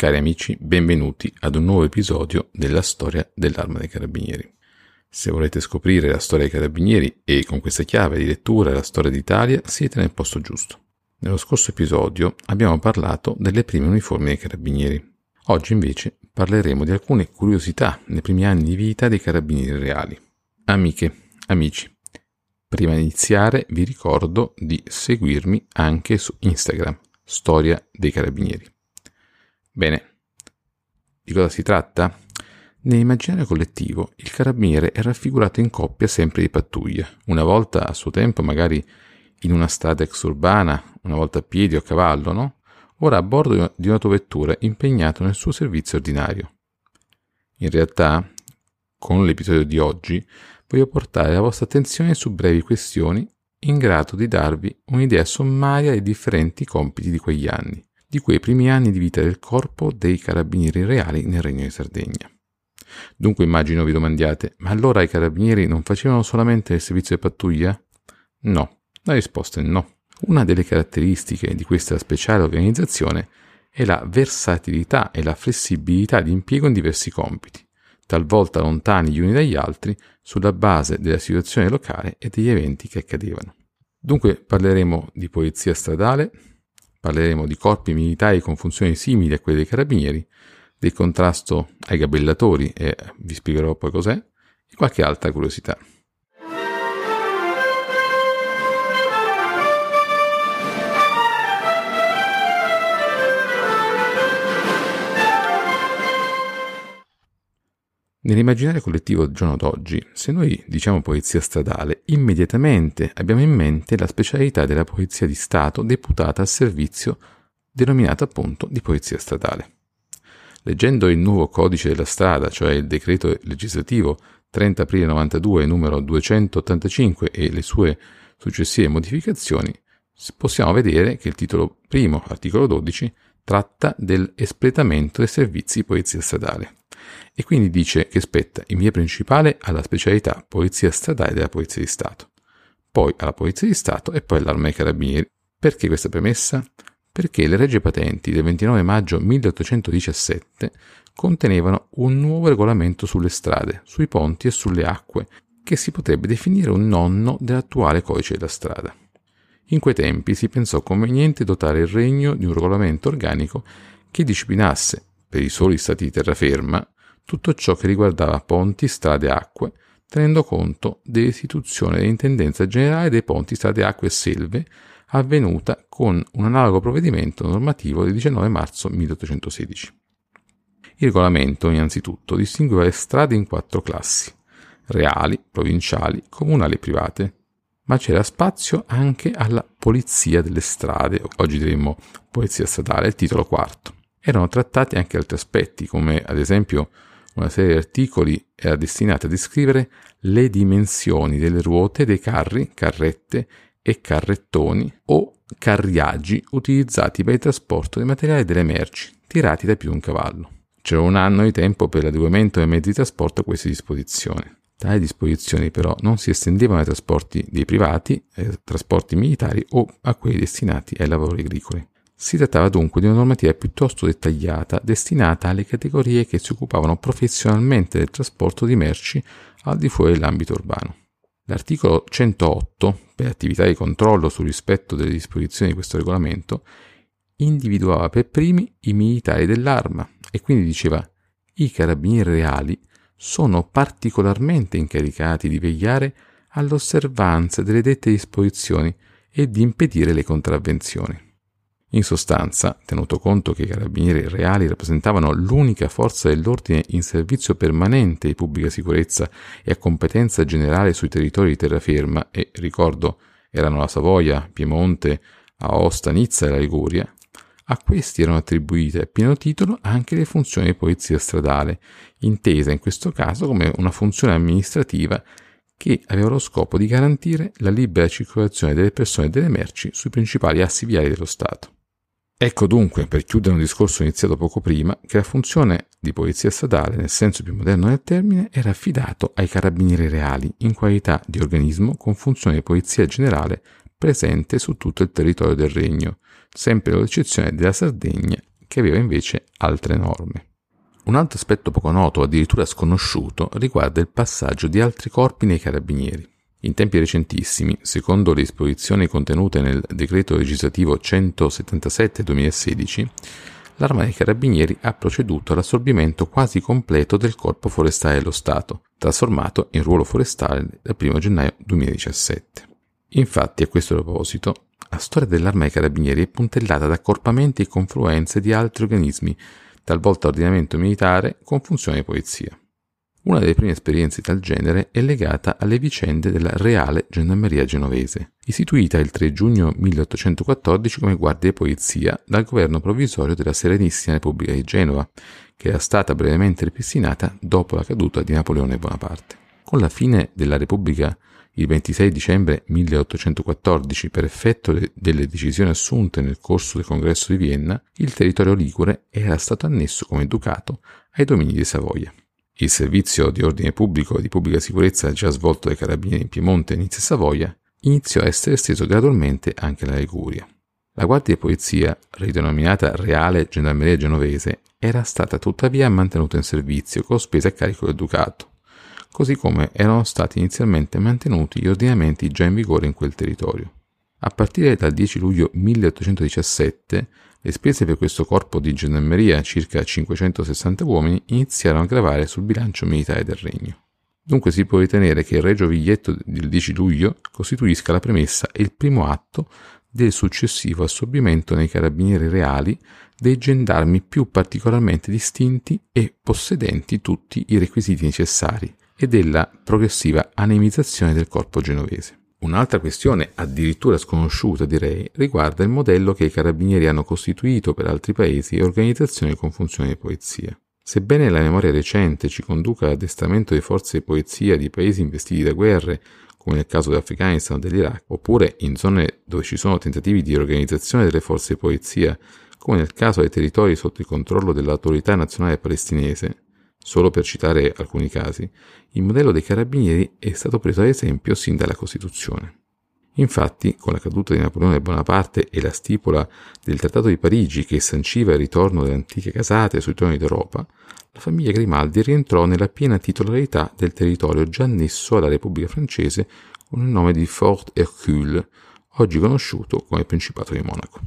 Cari amici, benvenuti ad un nuovo episodio della storia dell'arma dei carabinieri. Se volete scoprire la storia dei carabinieri e con questa chiave di lettura la storia d'Italia, siete nel posto giusto. Nello scorso episodio abbiamo parlato delle prime uniformi dei carabinieri. Oggi invece parleremo di alcune curiosità nei primi anni di vita dei carabinieri reali. Amiche, amici, prima di iniziare vi ricordo di seguirmi anche su Instagram, Storia dei Carabinieri. Bene, di cosa si tratta? Nell'immaginario collettivo il carabiniere è raffigurato in coppia sempre di pattuglia, una volta a suo tempo magari in una strada exurbana, una volta a piedi o a cavallo, no? Ora a bordo di un'autovettura impegnato nel suo servizio ordinario. In realtà, con l'episodio di oggi, voglio portare la vostra attenzione su brevi questioni in grado di darvi un'idea sommaria dei differenti compiti di quegli anni di quei primi anni di vita del corpo dei carabinieri reali nel Regno di Sardegna. Dunque immagino vi domandiate, ma allora i carabinieri non facevano solamente il servizio di pattuglia? No, la risposta è no. Una delle caratteristiche di questa speciale organizzazione è la versatilità e la flessibilità di impiego in diversi compiti, talvolta lontani gli uni dagli altri sulla base della situazione locale e degli eventi che accadevano. Dunque parleremo di polizia stradale, Parleremo di corpi militari con funzioni simili a quelle dei carabinieri, del contrasto ai gabellatori e vi spiegherò poi cos'è, e qualche altra curiosità. Nell'immaginario collettivo del giorno d'oggi, se noi diciamo polizia stradale, immediatamente abbiamo in mente la specialità della polizia di Stato deputata al servizio denominata appunto di polizia stradale. Leggendo il nuovo codice della strada, cioè il decreto legislativo 30 aprile 92 numero 285 e le sue successive modificazioni, possiamo vedere che il titolo primo, articolo 12, tratta dell'espletamento dei servizi di polizia stradale e quindi dice che spetta in via principale alla specialità Polizia Stradale della Polizia di Stato, poi alla Polizia di Stato e poi all'Arma dei Carabinieri. Perché questa premessa? Perché le regge patenti del 29 maggio 1817 contenevano un nuovo regolamento sulle strade, sui ponti e sulle acque, che si potrebbe definire un nonno dell'attuale codice della strada. In quei tempi si pensò conveniente dotare il regno di un regolamento organico che disciplinasse, per i soli stati di terraferma, tutto ciò che riguardava ponti, strade e acque, tenendo conto dell'istituzione dell'intendenza generale dei ponti, strade, acque e selve, avvenuta con un analogo provvedimento normativo del 19 marzo 1816. Il regolamento, innanzitutto, distingueva le strade in quattro classi, reali, provinciali, comunali e private, ma c'era spazio anche alla polizia delle strade, oggi diremmo polizia statale, il titolo quarto. Erano trattati anche altri aspetti, come ad esempio una serie di articoli era destinata a descrivere le dimensioni delle ruote dei carri, carrette e carrettoni o carriaggi utilizzati per il trasporto dei materiali e delle merci, tirati da più un cavallo. C'era un anno di tempo per l'adeguamento dei mezzi di trasporto a queste disposizioni. Tali disposizioni però non si estendevano ai trasporti dei privati, ai trasporti militari o a quelli destinati ai lavori agricoli. Si trattava dunque di una normativa piuttosto dettagliata destinata alle categorie che si occupavano professionalmente del trasporto di merci al di fuori dell'ambito urbano. L'articolo 108, per attività di controllo sul rispetto delle disposizioni di questo regolamento, individuava per primi i militari dell'arma e quindi diceva i carabinieri reali sono particolarmente incaricati di vegliare all'osservanza delle dette disposizioni e di impedire le contravvenzioni. In sostanza, tenuto conto che i carabinieri reali rappresentavano l'unica forza dell'ordine in servizio permanente di pubblica sicurezza e a competenza generale sui territori di terraferma, e ricordo erano la Savoia, Piemonte, Aosta, Nizza e la Liguria, a questi erano attribuite a pieno titolo anche le funzioni di polizia stradale, intesa in questo caso come una funzione amministrativa che aveva lo scopo di garantire la libera circolazione delle persone e delle merci sui principali assi viari dello Stato. Ecco dunque, per chiudere un discorso iniziato poco prima, che la funzione di polizia statale, nel senso più moderno del termine, era affidato ai carabinieri reali in qualità di organismo con funzione di polizia generale presente su tutto il territorio del regno, sempre con l'eccezione della Sardegna che aveva invece altre norme. Un altro aspetto poco noto, addirittura sconosciuto, riguarda il passaggio di altri corpi nei carabinieri. In tempi recentissimi, secondo le disposizioni contenute nel decreto legislativo 177-2016, l'Arma dei Carabinieri ha proceduto all'assorbimento quasi completo del Corpo Forestale dello Stato, trasformato in ruolo forestale dal 1 gennaio 2017. Infatti, a questo proposito, la storia dell'Arma dei Carabinieri è puntellata da accorpamenti e confluenze di altri organismi, talvolta ordinamento militare con funzione di polizia. Una delle prime esperienze tal genere è legata alle vicende della Reale Gendarmeria Genovese, istituita il 3 giugno 1814 come guardia di polizia dal governo provvisorio della Serenissima Repubblica di Genova, che era stata brevemente ripristinata dopo la caduta di Napoleone Bonaparte. Con la fine della Repubblica il 26 dicembre 1814, per effetto de- delle decisioni assunte nel corso del congresso di Vienna, il territorio ligure era stato annesso come ducato ai domini di Savoia. Il servizio di ordine pubblico e di pubblica sicurezza già svolto dai carabinieri in Piemonte, e Savoia iniziò a essere esteso gradualmente anche alla Liguria. La Guardia di Polizia, ridenominata Reale Gendarmeria Genovese, era stata tuttavia mantenuta in servizio con spese a carico del Ducato, così come erano stati inizialmente mantenuti gli ordinamenti già in vigore in quel territorio. A partire dal 10 luglio 1817 le spese per questo corpo di gendarmeria, circa 560 uomini, iniziarono a gravare sul bilancio militare del regno. Dunque si può ritenere che il Regio Viglietto del 10 luglio costituisca la premessa e il primo atto del successivo assorbimento nei carabinieri reali dei gendarmi più particolarmente distinti e possedenti tutti i requisiti necessari e della progressiva anemizzazione del corpo genovese. Un'altra questione, addirittura sconosciuta direi, riguarda il modello che i carabinieri hanno costituito per altri paesi e organizzazioni con funzioni di polizia. Sebbene la memoria recente ci conduca all'addestramento di forze di polizia di paesi investiti da guerre, come nel caso dell'Afghanistan o dell'Iraq, oppure in zone dove ci sono tentativi di organizzazione delle forze di polizia, come nel caso dei territori sotto il controllo dell'autorità nazionale palestinese, Solo per citare alcuni casi, il modello dei carabinieri è stato preso ad esempio sin dalla Costituzione. Infatti, con la caduta di Napoleone Bonaparte e la stipula del Trattato di Parigi che sanciva il ritorno delle antiche casate sui troni d'Europa, la famiglia Grimaldi rientrò nella piena titolarità del territorio già annesso alla Repubblica francese con il nome di Fort Hercule, oggi conosciuto come Principato di Monaco.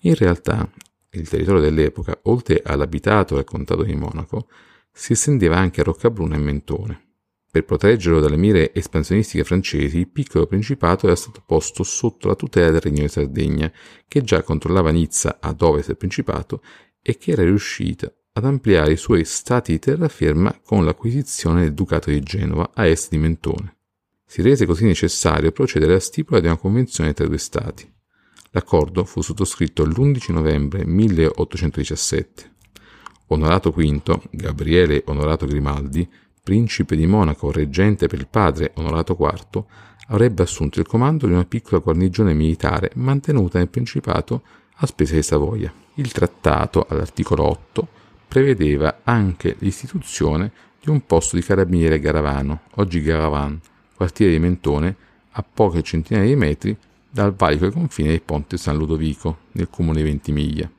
In realtà, il territorio dell'epoca, oltre all'abitato del Contato di Monaco, si estendeva anche a Roccabruna e Mentone. Per proteggerlo dalle mire espansionistiche francesi, il piccolo principato era stato posto sotto la tutela del Regno di Sardegna, che già controllava Nizza ad ovest del principato e che era riuscita ad ampliare i suoi stati di terraferma con l'acquisizione del Ducato di Genova a est di Mentone. Si rese così necessario procedere alla stipula di una convenzione tra i due stati. L'accordo fu sottoscritto l'11 novembre 1817 Onorato V, Gabriele Onorato Grimaldi, principe di Monaco, reggente per il padre Onorato IV, avrebbe assunto il comando di una piccola guarnigione militare mantenuta nel Principato a spese di Savoia. Il trattato, all'articolo 8, prevedeva anche l'istituzione di un posto di carabiniere Garavano, oggi Garavan, quartiere di Mentone, a poche centinaia di metri dal valico ai confini del ponte San Ludovico, nel comune di Ventimiglia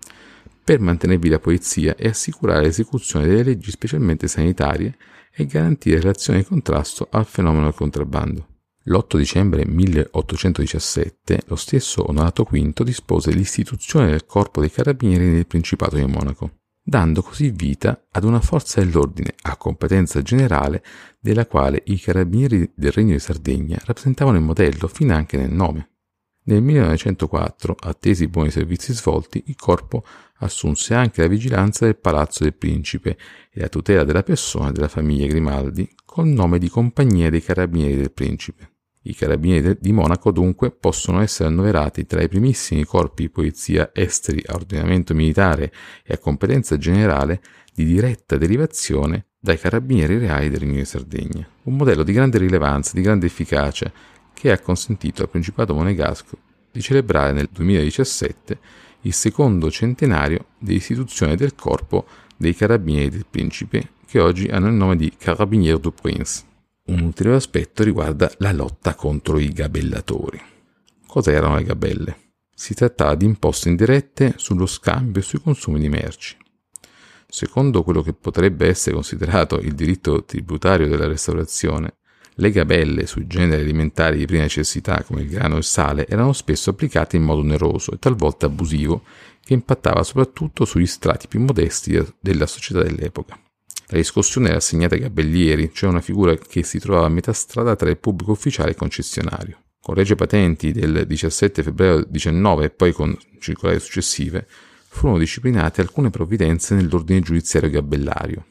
per mantenervi la polizia e assicurare l'esecuzione delle leggi specialmente sanitarie e garantire l'azione di contrasto al fenomeno del contrabbando. L'8 dicembre 1817 lo stesso Onorato V dispose l'istituzione del Corpo dei Carabinieri nel Principato di Monaco, dando così vita ad una forza dell'ordine a competenza generale della quale i Carabinieri del Regno di Sardegna rappresentavano il modello fin anche nel nome. Nel 1904, attesi i buoni servizi svolti, il corpo assunse anche la vigilanza del Palazzo del Principe e la tutela della persona della famiglia Grimaldi col nome di Compagnia dei Carabinieri del Principe. I Carabinieri di Monaco dunque possono essere annoverati tra i primissimi corpi di polizia esteri a ordinamento militare e a competenza generale di diretta derivazione dai Carabinieri Reali del Regno di Sardegna. Un modello di grande rilevanza, di grande efficacia, che ha consentito al Principato monegasco di celebrare nel 2017 il secondo centenario dell'istituzione del corpo dei Carabinieri del Principe, che oggi hanno il nome di Carabinieri du Prince. Un ulteriore aspetto riguarda la lotta contro i gabellatori. Cosa erano le gabelle? Si trattava di imposte indirette sullo scambio e sui consumi di merci. Secondo quello che potrebbe essere considerato il diritto tributario della restaurazione, le gabelle sui generi alimentari di prima necessità come il grano e il sale erano spesso applicate in modo oneroso e talvolta abusivo che impattava soprattutto sugli strati più modesti della società dell'epoca. La riscossione era assegnata ai gabellieri, cioè una figura che si trovava a metà strada tra il pubblico ufficiale e il concessionario. Con legge patenti del 17 febbraio 19 e poi con circolari successive, furono disciplinate alcune provvidenze nell'ordine giudiziario gabellario,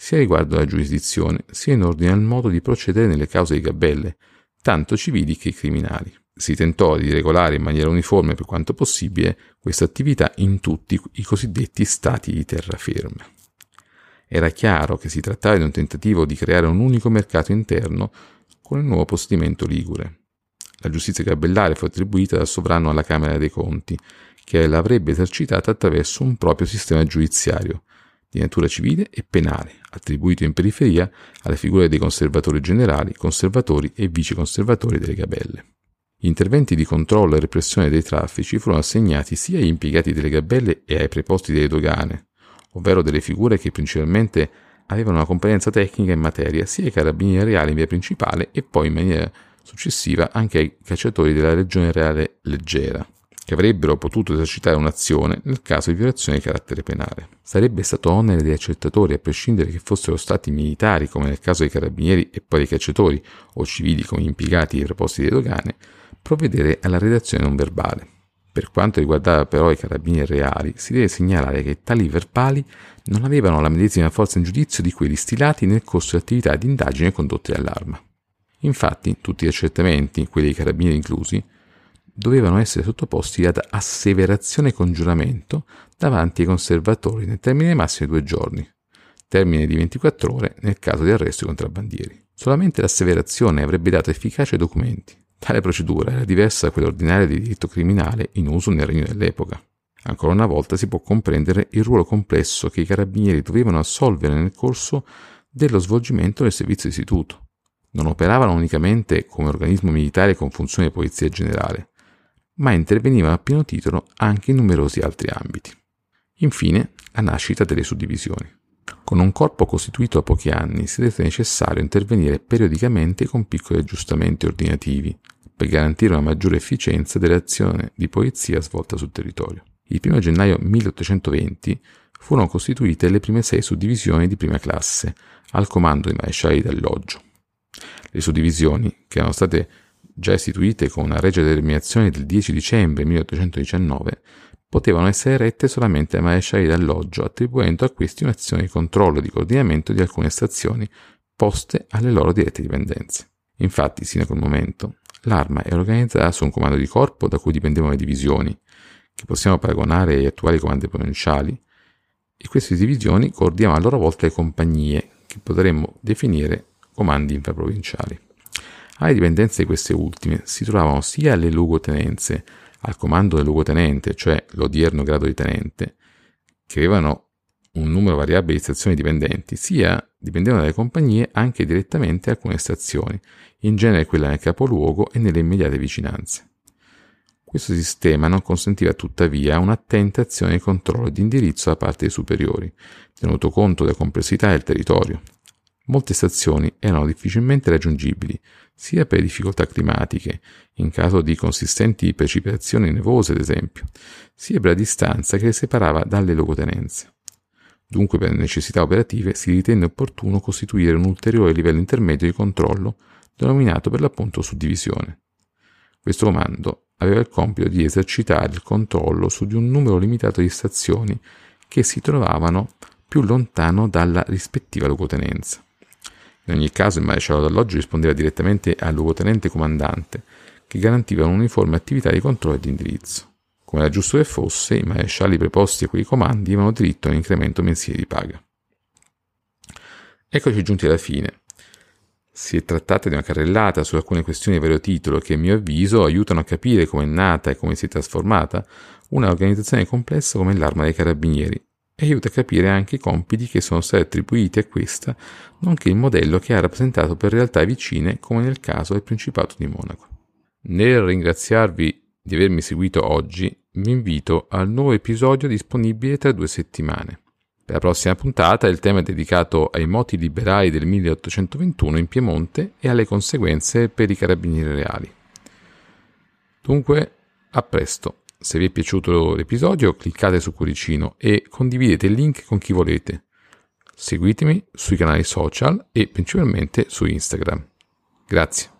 sia riguardo alla giurisdizione, sia in ordine al modo di procedere nelle cause di gabelle, tanto civili che criminali. Si tentò di regolare in maniera uniforme per quanto possibile questa attività in tutti i cosiddetti stati di terraferma. Era chiaro che si trattava di un tentativo di creare un unico mercato interno con il nuovo postimento ligure. La giustizia gabellaria fu attribuita dal sovrano alla Camera dei Conti, che l'avrebbe esercitata attraverso un proprio sistema giudiziario, di natura civile e penale, attribuito in periferia alle figure dei conservatori generali, conservatori e viceconservatori delle gabelle. Gli interventi di controllo e repressione dei traffici furono assegnati sia agli impiegati delle gabelle e ai preposti delle dogane, ovvero delle figure che principalmente avevano una competenza tecnica in materia, sia ai carabinieri reali in via principale e poi in maniera successiva anche ai cacciatori della regione reale leggera che avrebbero potuto esercitare un'azione nel caso di violazione di carattere penale. Sarebbe stato onere degli accettatori, a prescindere che fossero stati militari come nel caso dei carabinieri e poi dei cacciatori, o civili come impiegati e preposti delle dogane, provvedere alla redazione non verbale. Per quanto riguardava però i carabinieri reali, si deve segnalare che tali verbali non avevano la medesima forza in giudizio di quelli stilati nel corso di attività di indagine condotte dall'arma. Infatti, tutti gli accertamenti, quelli dei carabinieri inclusi, dovevano essere sottoposti ad asseverazione con giuramento davanti ai conservatori nel termine massimo di due giorni, termine di 24 ore nel caso di arresto di contrabbandieri. Solamente l'asseverazione avrebbe dato efficacia ai documenti. Tale procedura era diversa da quella ordinaria di diritto criminale in uso nel regno dell'epoca. Ancora una volta si può comprendere il ruolo complesso che i carabinieri dovevano assolvere nel corso dello svolgimento del servizio istituto. Non operavano unicamente come organismo militare con funzione di polizia generale, ma intervenivano a pieno titolo anche in numerosi altri ambiti. Infine, la nascita delle suddivisioni. Con un corpo costituito a pochi anni si rese necessario intervenire periodicamente con piccoli aggiustamenti ordinativi per garantire una maggiore efficienza dell'azione di polizia svolta sul territorio. Il 1 gennaio 1820 furono costituite le prime sei suddivisioni di prima classe al comando dei marescialli d'alloggio. Le suddivisioni, che erano state già istituite con una regia determinazione del 10 dicembre 1819, potevano essere rette solamente ai marescialli d'alloggio, attribuendo a questi un'azione di controllo e di coordinamento di alcune stazioni poste alle loro dirette dipendenze. Infatti, sino a quel momento, l'arma era organizzata su un comando di corpo da cui dipendevano le divisioni, che possiamo paragonare agli attuali comandi provinciali, e queste divisioni coordinavano a loro volta le compagnie, che potremmo definire comandi infraprovinciali. Alle dipendenze di queste ultime si trovavano sia le luogotenenze al comando del luogotenente, cioè l'odierno grado di tenente, che avevano un numero variabile di stazioni dipendenti, sia dipendevano dalle compagnie anche direttamente alcune stazioni, in genere quella nel capoluogo e nelle immediate vicinanze. Questo sistema non consentiva tuttavia un'attenta azione di controllo e di indirizzo da parte dei superiori, tenuto conto della complessità del territorio. Molte stazioni erano difficilmente raggiungibili, sia per difficoltà climatiche, in caso di consistenti precipitazioni nevose ad esempio, sia per la distanza che le separava dalle locotenenze. Dunque per necessità operative si ritenne opportuno costituire un ulteriore livello intermedio di controllo, denominato per l'appunto suddivisione. Questo comando aveva il compito di esercitare il controllo su di un numero limitato di stazioni che si trovavano più lontano dalla rispettiva locotenenza. In ogni caso il maresciallo d'alloggio rispondeva direttamente al luogotenente comandante, che garantiva un'uniforme attività di controllo e di indirizzo. Come era giusto che fosse, i marescialli preposti a quei comandi avevano diritto a un incremento mensile di paga. Eccoci giunti alla fine. Si è trattata di una carrellata su alcune questioni di vario titolo che a mio avviso aiutano a capire come è nata e come si è trasformata una organizzazione complessa come l'Arma dei Carabinieri, e aiuta a capire anche i compiti che sono stati attribuiti a questa, nonché il modello che ha rappresentato per realtà vicine come nel caso del Principato di Monaco. Nel ringraziarvi di avermi seguito oggi, vi invito al nuovo episodio disponibile tra due settimane. Per la prossima puntata il tema è dedicato ai moti liberali del 1821 in Piemonte e alle conseguenze per i carabinieri reali. Dunque, a presto. Se vi è piaciuto l'episodio cliccate su cuoricino e condividete il link con chi volete. Seguitemi sui canali social e principalmente su Instagram. Grazie.